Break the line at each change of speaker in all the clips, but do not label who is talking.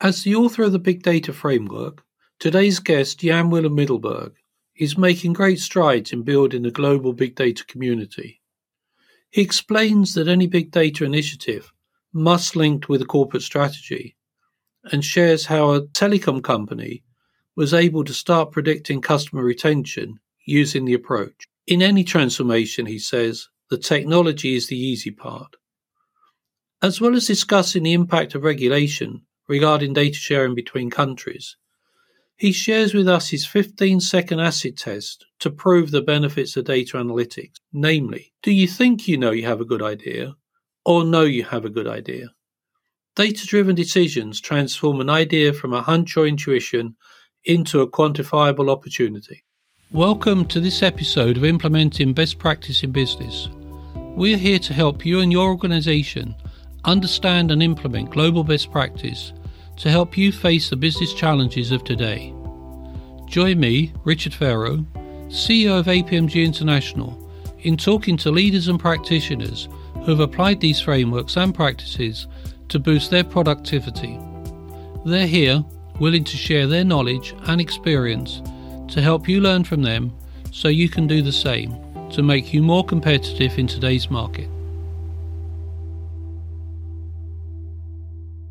As the author of the Big Data Framework, today's guest, Jan Willem Middelburg, is making great strides in building a global big data community. He explains that any big data initiative must link with a corporate strategy and shares how a telecom company was able to start predicting customer retention using the approach. In any transformation, he says, the technology is the easy part. As well as discussing the impact of regulation regarding data sharing between countries, he shares with us his 15 second acid test to prove the benefits of data analytics. Namely, do you think you know you have a good idea or know you have a good idea? Data driven decisions transform an idea from a hunch or intuition into a quantifiable opportunity. Welcome to this episode of Implementing Best Practice in Business. We're here to help you and your organization understand and implement global best practice to help you face the business challenges of today. Join me, Richard Pharro, CEO of APMG International, in talking to leaders and practitioners who have applied these frameworks and practices to boost their productivity. They're here, willing to share their knowledge and experience to help you learn from them so you can do the same to make you more competitive in today's market.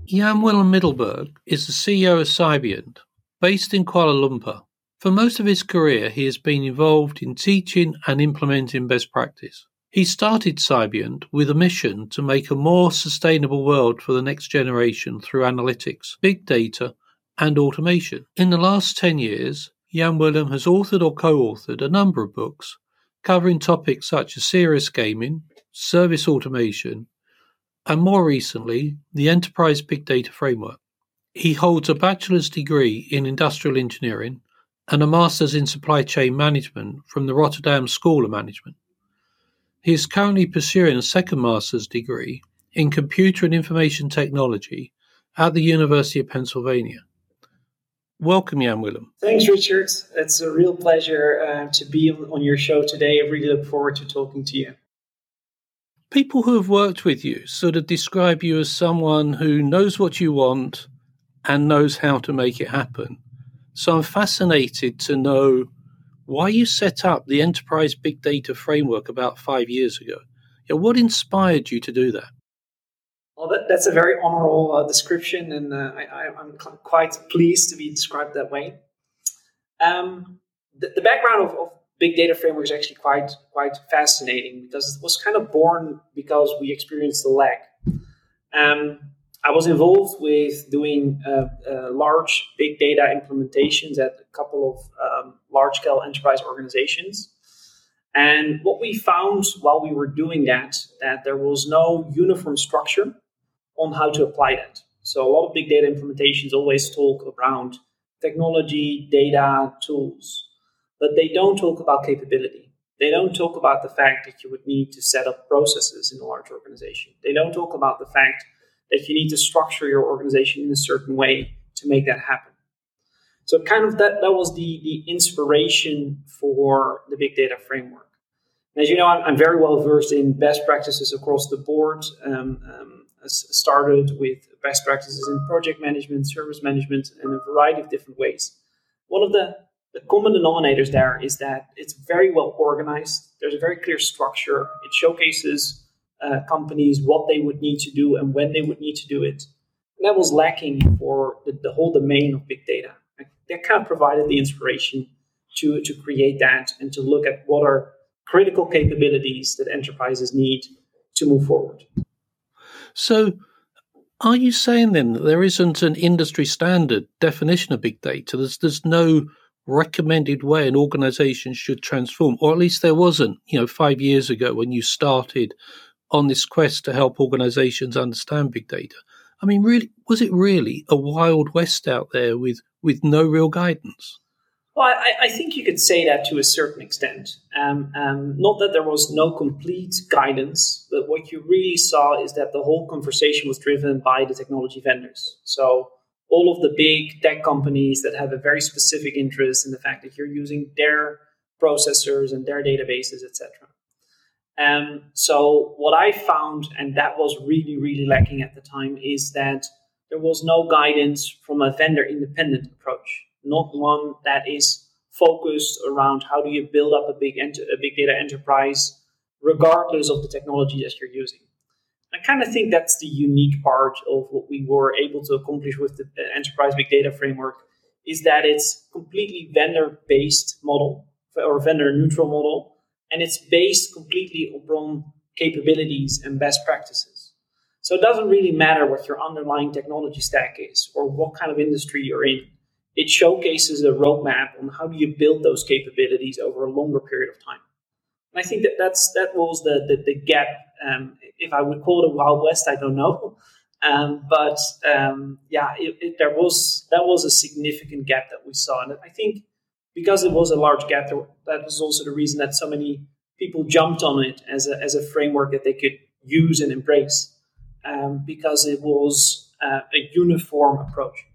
Jan Willem Middelburg is the CEO of Cybiant, based in Kuala Lumpur. For most of his career, he has been involved in teaching and implementing best practice. He started Cybiant with a mission to make a more sustainable world for the next generation through analytics, big data, and automation. In the last 10 years, Jan Willem has authored or co authored a number of books covering topics such as serious gaming, service automation, and more recently, the Enterprise Big Data Framework. He holds a bachelor's degree in industrial engineering and a master's in supply chain management from the Rotterdam School of Management. He is currently pursuing a second master's degree in computer and information technology at the University of Pennsylvania. Welcome, Jan Willem.
Thanks, Richard. It's a real pleasure uh, to be on your show today. I really look forward to talking to you.
People who have worked with you sort of describe you as someone who knows what you want and knows how to make it happen. So I'm fascinated to know why you set up the Enterprise Big Data Framework about five years ago. Yeah, what inspired you to do that?
Well, that, that's a very honorable uh, description, and uh, I, am quite pleased to be described that way. Um, the, the, background of, of, big data framework is actually quite quite fascinating because it was kind of born because we experienced the lack. Um, I was involved with doing uh, uh, large big data implementations at a couple of um, large scale enterprise organizations. And what we found while we were doing that, that there was no uniform structure on how to apply that. So a lot of big data implementations always talk around technology, data, tools, but they don't talk about capability. They don't talk about the fact that you would need to set up processes in a large organization. They don't talk about the fact that you need to structure your organization in a certain way to make that happen. So kind of that, that was the, the inspiration for the big data framework. And as you know, I'm, I'm, very well versed in best practices across the board. Um, um, started with best practices in project management, service management, and a variety of different ways. One of the, the common denominators there is that it's very well organized. There's a very clear structure. It showcases uh, companies what they would need to do and when they would need to do it. And that was lacking for the, the whole domain of big data. That kind of provided the inspiration to, to create that and to look at what are critical capabilities that enterprises need to move forward.
So, are you saying then that there isn't an industry standard definition of big data? There's, there's no recommended way an organization should transform, or at least there wasn't, you know, five years ago when you started on this quest to help organizations understand big data. I mean, really, was it really a wild west out there with, with no real guidance?
Well, I, I think you could say that to a certain extent. Um, um, not that there was no complete guidance, but what you really saw is that the whole conversation was driven by the technology vendors. So all of the big tech companies that have a very specific interest in the fact that you're using their processors and their databases, etc. Um, so what I found, and that was really, really lacking at the time, is that there was no guidance from a vendor independent approach, not one that is focused around how do you build up a big ent- a big data enterprise regardless of the technology that you're using. I kind of think that's the unique part of what we were able to accomplish with the uh, enterprise big data framework is that it's completely vendor based model or vendor neutral model and it's based completely upon capabilities and best practices. So it doesn't really matter what your underlying technology stack is or what kind of industry you're in. It showcases a roadmap on how do you build those capabilities over a longer period of time. And I think that that's that was the the, the gap. Um, if I would call it a wild west, I don't know. Um, but um, yeah, it, it, there was that was a significant gap that we saw, and I think because it was a large gap, that was also the reason that so many people jumped on it as a as a framework that they could use and embrace, um, because it was uh, a uniform approach.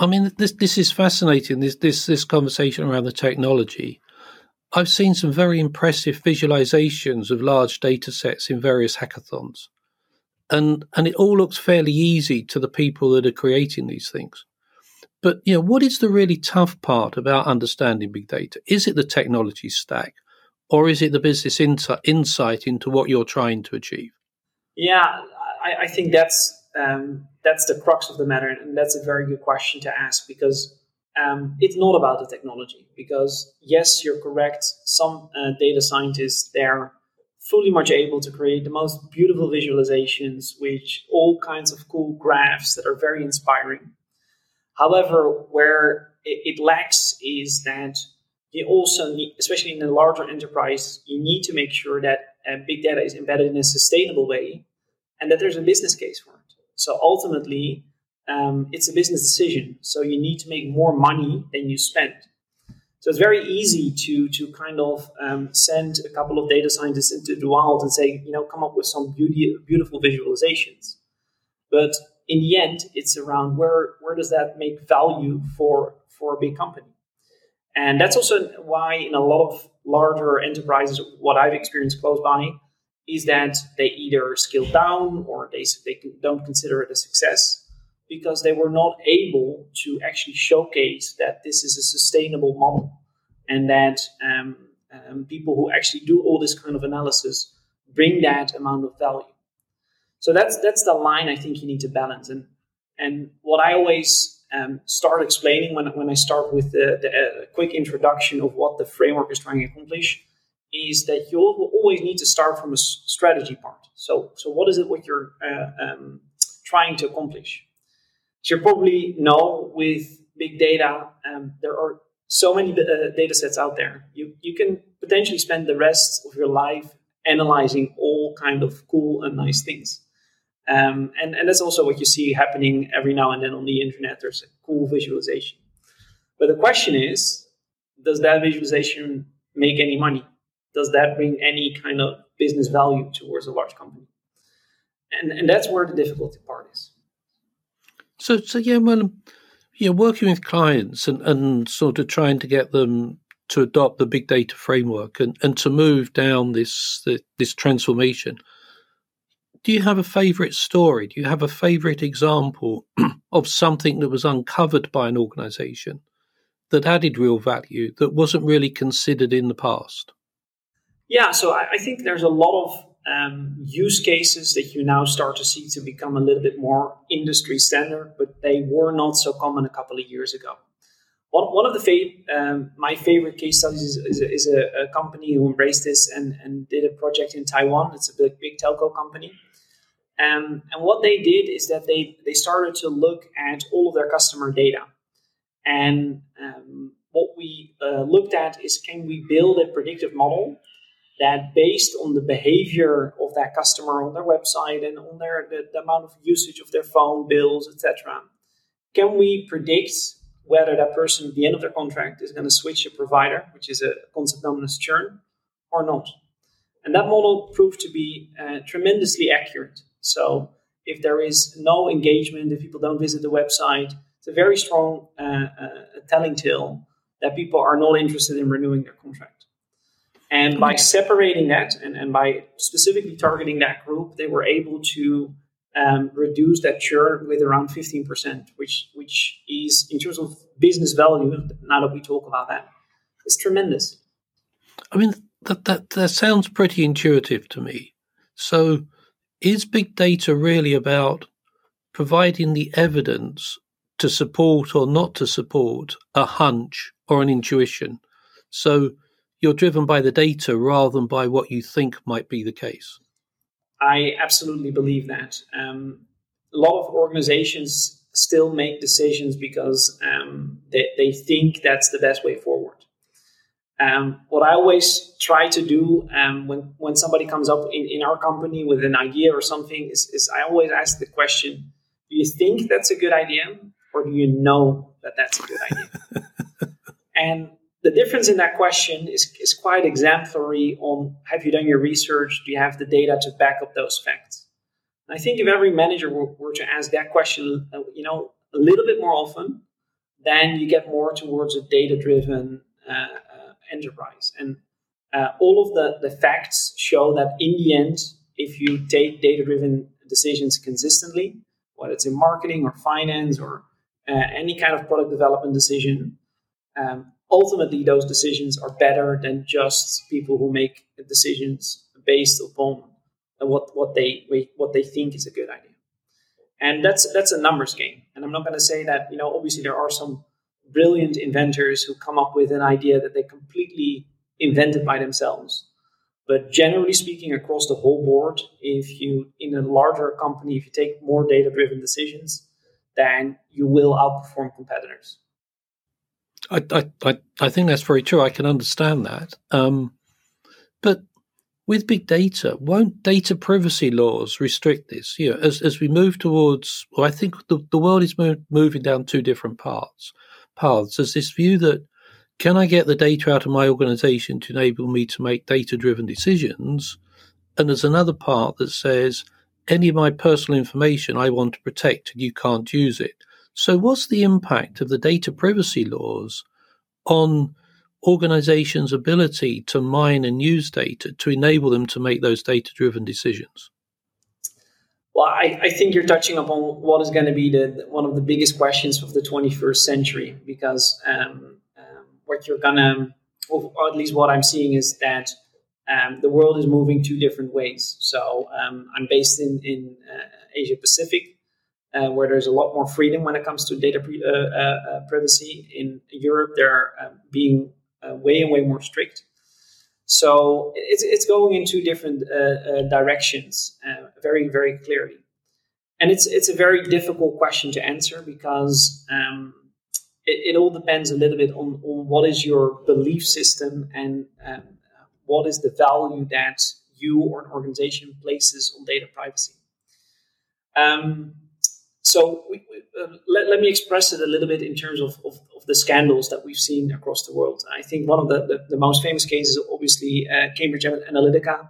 I mean, this this is fascinating. This this this conversation around the technology I've seen some very impressive visualizations of large data sets in various hackathons. And, and it all looks fairly easy to the people that are creating these things. But you know, what is the really tough part about understanding big data? Is it the technology stack, or is it the business insight, insight into what you're trying to achieve?
Yeah, I, I think that's um, that's the crux of the matter, and that's a very good question to ask because um, it's not about the technology because yes you're correct. Some uh, data scientists they're fully much able to create the most beautiful visualizations which all kinds of cool graphs that are very inspiring. However where it, it lacks is that you also need especially in a larger enterprise you need to make sure that uh, big data is embedded in a sustainable way and that there's a business case for it. So ultimately um, it's a business decision. So you need to make more money than you spend. So it's very easy to to kind of um, send a couple of data scientists into the wild and say, you know, come up with some beauty, beautiful visualizations. But in the end, it's around where where does that make value for for a big company, and that's also why in a lot of larger enterprises, what I've experienced close by is that they either scale down or they they don't consider it a success because they were not able to actually showcase that this is a sustainable model and that um, um, people who actually do all this kind of analysis bring that amount of value. So that's that's the line I think you need to balance. And and what I always um, start explaining when when I start with the, the uh, quick introduction of what the framework is trying to accomplish is that you will always need to start from a strategy part. So so what is it what you're uh, um, trying to accomplish? As you probably know, with big data, um, there are so many uh, data sets out there. You, you can potentially spend the rest of your life analyzing all kind of cool and nice things. Um, and, and that's also what you see happening every now and then on the internet. There's a cool visualization. But the question is, does that visualization make any money? Does that bring any kind of business value towards a large company? And, and that's where the difficulty part is.
So, so yeah, well, yeah, working with clients and, and sort of trying to get them to adopt the big data framework and, and to move down this this transformation. Do you have a favorite story? Do you have a favorite example of something that was uncovered by an organization that added real value that wasn't really considered in the past?
Yeah, so I, I think there's a lot of um, use cases that you now start to see to become a little bit more industry standard, but they were not so common a couple of years ago. One, one of the fa- um, my favorite case studies is, is, a, is a, a, company who embraced this and, and did a project in Taiwan. It's a big, big telco company. Um, and what they did is that they, they started to look at all of their customer data. And um, what we uh, looked at is can we build a predictive model that based on the behavior of that customer on their website and on their the, the amount of usage of their phone bills etc can we predict whether that person at the end of their contract is going to switch a provider which is a concept known as churn or not? And that model proved to be uh, tremendously accurate. So if there is no engagement if people don't visit the website it's a very strong uh, uh, telling tale that people are not interested in renewing their contract and by separating that and, and by specifically targeting that group, they were able to um, reduce that churn with around 15%, which which is in terms of business value. Now that we talk about that, is tremendous.
I mean, that that that sounds pretty intuitive to me. So, is big data really about providing the evidence to support or not to support a hunch or an intuition? So, you're driven by the data rather than by what you think might be the case.
I absolutely believe that. Um, a lot of organizations still make decisions because um, they, they think that's the best way forward. Um, what I always try to do um, when, when somebody comes up in, in our company with an idea or something is, is I always ask the question do you think that's a good idea or do you know that that's a good idea? and the difference in that question is, is quite exemplary on have you done your research? Do you have the data to back up those facts? And I think if every manager were, were to ask that question, uh, you know, a little bit more often, then you get more towards a data-driven uh, uh, enterprise. And uh, all of the, the facts show that in the end, if you take data-driven decisions consistently, whether it's in marketing or finance or uh, any kind of product development decision, um, ultimately those decisions are better than just people who make decisions based upon what what they what they think is a good idea. And that's that's a numbers game. And I'm not going to say that you know obviously there are some brilliant inventors who come up with an idea that they completely invented by themselves. But generally speaking, across the whole board, if you in a larger company, if you take more data driven decisions, then you will outperform competitors.
I, I, I think that's very true. I can understand that. Um, but with big data, won't data privacy laws restrict this? You know, as, as we move towards, well, I think the, the world is mo- moving down two different paths. Paths. There's this view that can I get the data out of my organization to enable me to make data driven decisions? And there's another part that says any of my personal information I want to protect and you can't use it. So, what's the impact of the data privacy laws on organizations' ability to mine and use data to enable them to make those data driven decisions?
Well, I, I, think you're touching upon what is going to be the, one of the biggest questions of the 21st century because um, um, what you're going to, or at least what I'm seeing, is that um, the world is moving two different ways. So um, I'm based in, in uh, Asia Pacific uh, where there's a lot more freedom when it comes to data pre- uh, uh, uh privacy. In Europe, they're uh, being way and way more strict. So it's, it's going in two different directions, very very clearly, and it's it's a very difficult question to answer because um, it, it, all depends a little bit on, on what is your belief system and um, what is the value that you or an organization places on data privacy. Um, so we, we, uh, let, let me express it a little bit in terms of, of, of, the scandals that we've seen across the world. I think one of the, the, the most famous cases obviously uh, Cambridge Analytica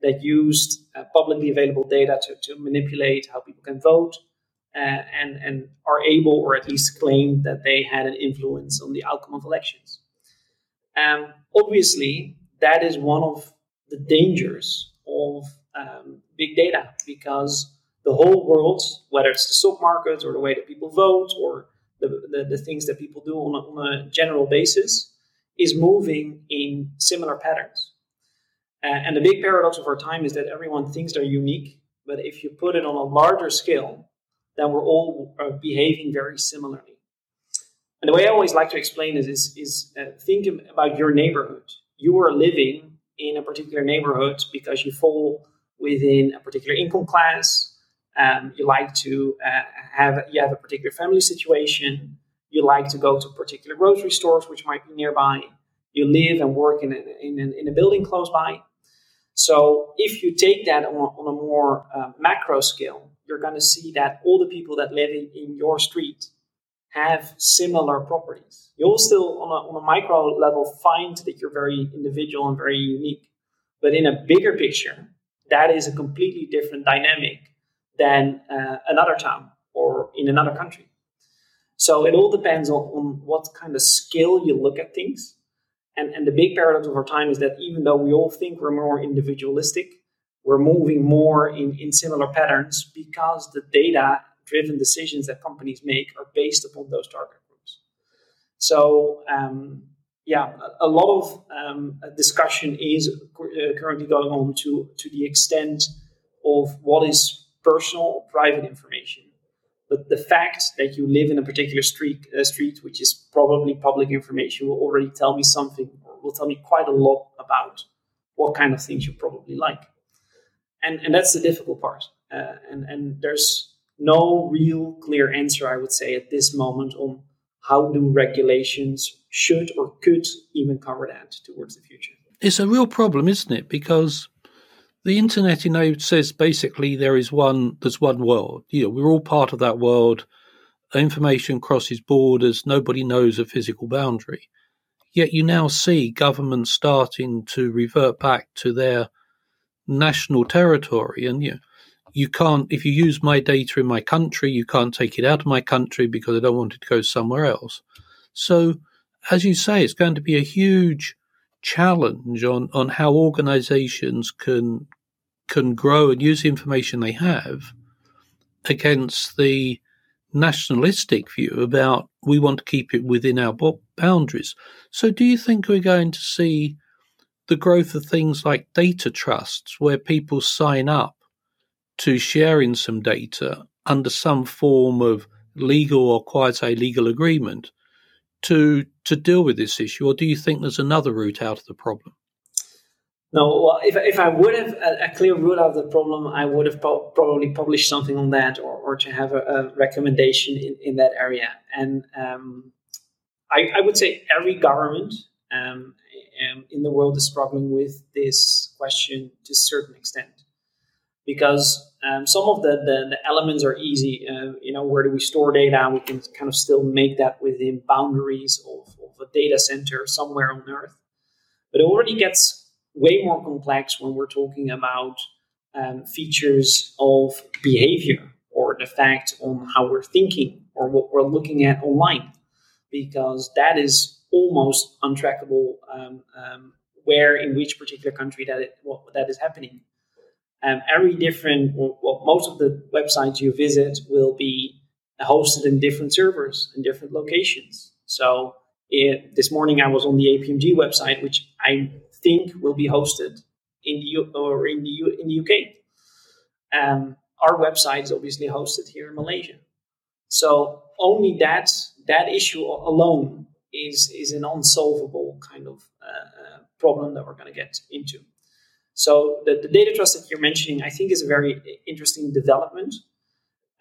that used uh, publicly available data to, to manipulate how people can vote uh, and, and are able or at least claim that they had an influence on the outcome of elections. Um, obviously, that is one of the dangers of um, big data because the whole world, whether it's the stock market or the way that people vote or the, the, the things that people do on a, on a, general basis, is moving in similar patterns. Uh, and the big paradox of our time is that everyone thinks they're unique, but if you put it on a larger scale, then we're all uh, behaving very similarly. And the way I always like to explain this is, is uh, think about your neighborhood. You are living in a particular neighborhood because you fall within a particular income class, um, you like to uh, have you have a particular family situation. You like to go to particular grocery stores which might be nearby. You live and work in a, in a, in a building close by. So if you take that on, on a more uh, macro scale you're going to see that all the people that live in, in your street have similar properties. You'll still on a, on a micro level find that you're very individual and very unique. But in a bigger picture that is a completely different dynamic than uh, another town or in another country. So it all depends on, on what kind of skill you look at things. And, and the big paradox of our time is that even though we all think we're more individualistic, we're moving more in, in similar patterns because the data driven decisions that companies make are based upon those target groups. So, um, yeah, a, a, lot of um, discussion is uh, currently going on to, to the extent of what is personal or private information. But the fact that you live in a particular street, uh, street, which is probably public information, will already tell me something, or will tell me quite a lot about what kind of things you probably like. And, and that's the difficult part. Uh, and, and there's no real clear answer, I would say, at this moment on how do regulations should or could even cover that towards the future.
It's a real problem, isn't it? Because the internet, you know, says basically there is one, there's one world. You know, we're all part of that world. Information crosses borders. Nobody knows a physical boundary. Yet you now see governments starting to revert back to their national territory. And you, know, you can't, if you use my data in my country, you can't take it out of my country because I don't want it to go somewhere else. So, as you say, it's going to be a huge challenge on, on how organizations can can grow and use the information they have against the nationalistic view about we want to keep it within our boundaries. So, do you think we're going to see the growth of things like data trusts where people sign up to sharing some data under some form of legal or quasi legal agreement to to deal with this issue, or do you think there's another route out of the problem?
No, well, if, if I would have a, a clear route out of the problem, I would have po- probably published something on that or, or to have a, a recommendation in, in that area. And um, I, I, would say every government um, um, in the world is struggling with this question to a certain extent because um, some of the, the, the, elements are easy. Uh, you know, where do we store data? We can kind of still make that within boundaries of, of a data center somewhere on Earth. But it already gets way more complex when we're talking about um, features of behavior or the fact on how we're thinking or what we're looking at online, because that is almost untrackable. Um, um, where in which particular country that it, what, that is happening. Um, every different, well, most of the websites you visit will be hosted in different servers in different locations. So it, this morning I was on the APMG website, which I think will be hosted in the U- or in the U- in the UK. Um, our website is obviously hosted here in Malaysia. So only that that issue alone is is an unsolvable kind of uh, uh problem that we're going to get into. So the, the data trust that you're mentioning, I think, is a very interesting development.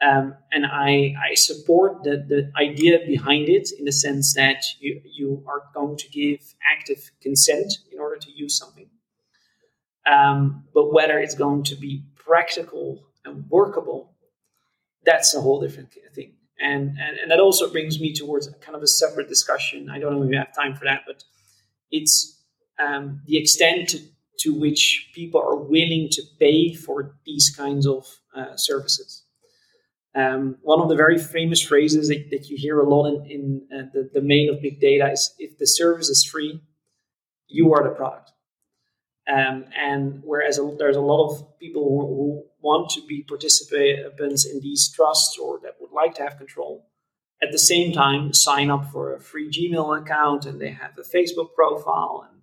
Um, and I, I support the, the idea behind it in the sense that you, you are going to give active consent in order to use something. Um, but whether it's going to be practical and workable, that's a whole different thing. And, and, and that also brings me towards kind of a separate discussion. I don't know if we have time for that, but it's um, the extent to, to, which people are willing to pay for these kinds of uh, services. Um, one of the very famous phrases that, that you hear a lot in, in uh, the domain of big data is if the service is free, you are the product. Um, and whereas a, there's a lot of people who, who, want to be participants in these trusts or that would like to have control, at the same time sign up for a free Gmail account and they have a Facebook profile and,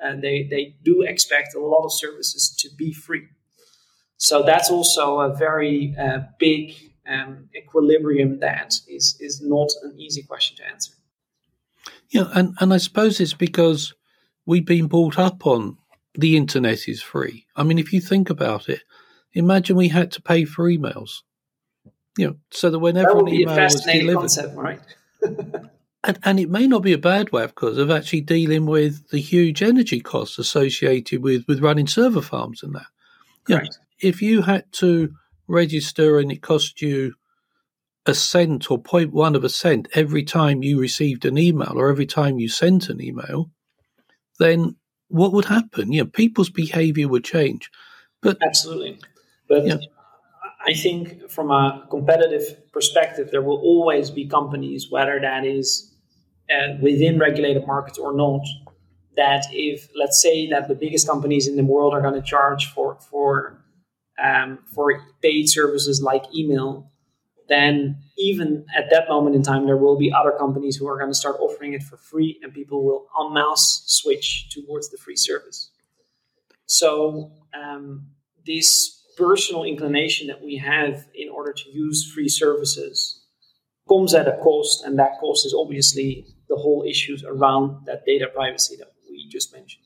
and they, they do expect a lot of services to be free. So that's also a very uh, big um, equilibrium that is is not an easy question to answer.
Yeah, and, and I suppose it's because we've been brought up on the internet is free. I mean, if you think about it, imagine we had to pay for emails. You know, so that whenever
that
an email was delivered,
concept, right?
and, and it may not be a bad way, of course, of actually dealing with the huge energy costs associated with, with running server farms and that. You. Know, if you had to register and it cost you a cent or 0.1 of a cent every time you received an email or every time you sent an email, then what would happen? You know, people's behavior would change. But
absolutely. But yeah. I think from a competitive perspective, there will always be companies, whether that is uh, within regulated markets or not, that if let's say that the biggest companies in the world are going to charge for for um, for paid services like email, then even at that moment in time, there will be other companies who are going to start offering it for free, and people will en masse switch towards the free service. So, um, this personal inclination that we have in order to use free services comes at a cost, and that cost is obviously the whole issues around that data privacy that we just mentioned.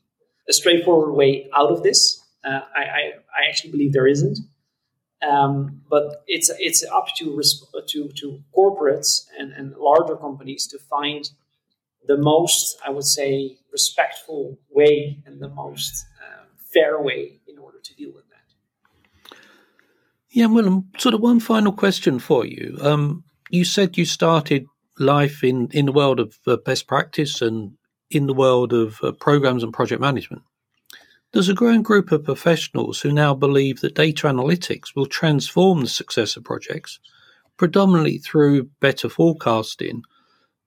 A straightforward way out of this, uh, I, I, I, actually believe there isn't. Um, but it's it's up to to to corporates and, and larger companies to find the most, I would say, respectful way and the most um, fair way in order to deal with that.
Yeah, well, sort of one final question for you. Um, you said you started life in, in the world of uh, best practice and in the world of uh, programs and project management. There's a growing group of professionals who now believe that data analytics will transform the success of projects, predominantly through better forecasting,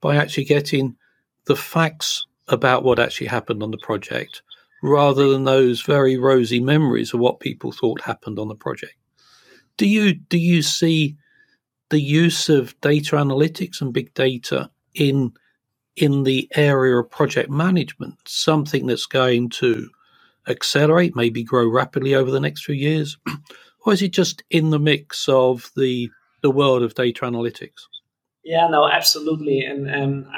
by actually getting the facts about what actually happened on the project rather than those very rosy memories of what people thought happened on the project. Do you do you see the use of data analytics and big data in in the area of project management something that's going to accelerate, maybe grow rapidly over the next few years, or is it just in the mix of the the world of data analytics?
Yeah, no, absolutely, and um,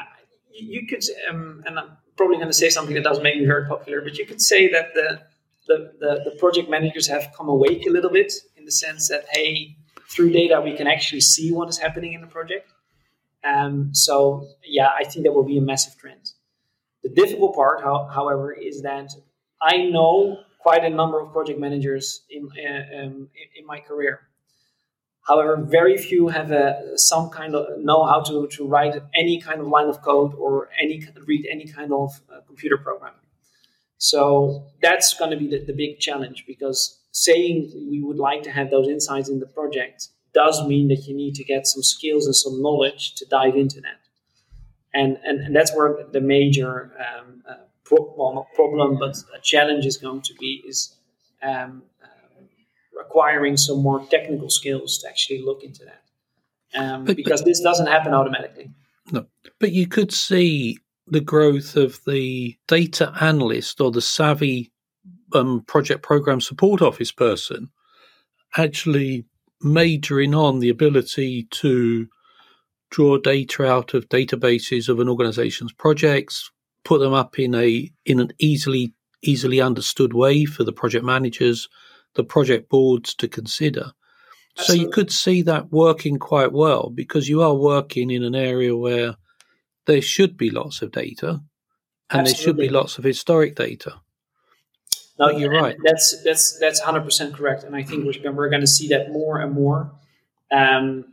you could, um, and I'm probably going to say something that doesn't make me very popular, but you could say that the the, the, the project managers have come awake a little bit in the sense that hey, through data we can actually see what is happening in the project. Um, so yeah, I think that will be a massive trend. The difficult part, how, however, is that I know quite a number of project managers in, uh, um, in my career. However, very few have a, some kind of know how to, to write any kind of line of code or any read any kind of uh, computer program. So that's going to be the, the big challenge because saying we would like to have those insights in the project does mean that you need to get some skills and some knowledge to dive into that. And, and, and that's where the major um, uh, pro- well, not problem, but a challenge is going to be is um, uh, requiring some more technical skills to actually look into that. Um, but, because but, this doesn't happen automatically.
No, but you could see the growth of the data analyst or the savvy um, project program support office person actually majoring on the ability to draw data out of databases of an organization's projects, put them up in a in an easily easily understood way for the project managers, the project boards to consider. Absolutely. So you could see that working quite well because you are working in an area where there should be lots of data and Absolutely. there should be lots of historic data.
No, you're right. That's that's that's 100 percent correct, and I think we're, we're going to see that more and more. Um,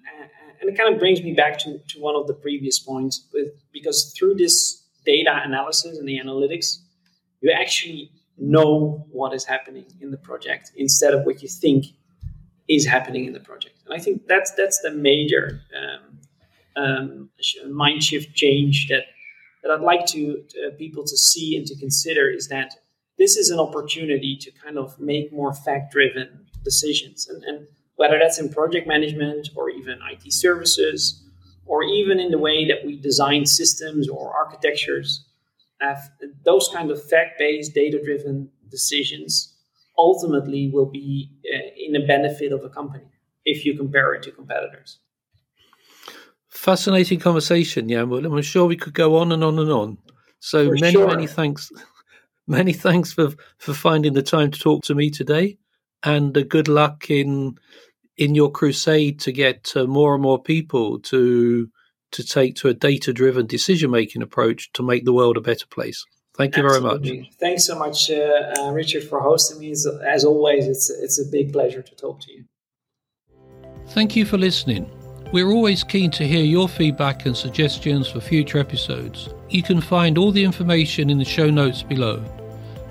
and it kind of brings me back to, to one of the previous points, with, because through this data analysis and the analytics, you actually know what is happening in the project instead of what you think is happening in the project. And I think that's that's the major um, um, mind shift change that that I'd like to, to uh, people to see and to consider is that this is an opportunity to kind of make more fact driven decisions. And, and whether that's in project management or even IT services, or even in the way that we design systems or architectures, those kind of fact based, data driven decisions ultimately will be uh, in the benefit of a company if you compare it to competitors.
Fascinating conversation, yeah. Well, I'm sure we could go on and on and on. So For many, sure. many thanks. Many thanks for, for finding the time to talk to me today, and uh, good luck in in your crusade to get uh, more and more people to to take to a data driven decision making approach to make the world a better place. Thank you Absolutely. very much.
Thanks so much, uh, uh, Richard, for hosting me. As, as always, it's it's a big pleasure to talk to you.
Thank you for listening. We're always keen to hear your feedback and suggestions for future episodes. You can find all the information in the show notes below.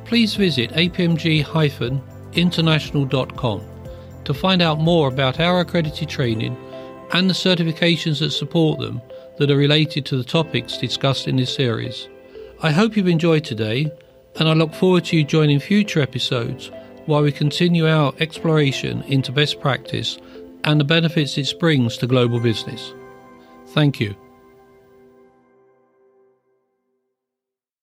Please visit apmg-international.com to find out more about our accredited training and the certifications that support them that are related to the topics discussed in this series. I hope you've enjoyed today, and I look forward to you joining future episodes while we continue our exploration into best practice and the benefits it brings to global business. Thank you.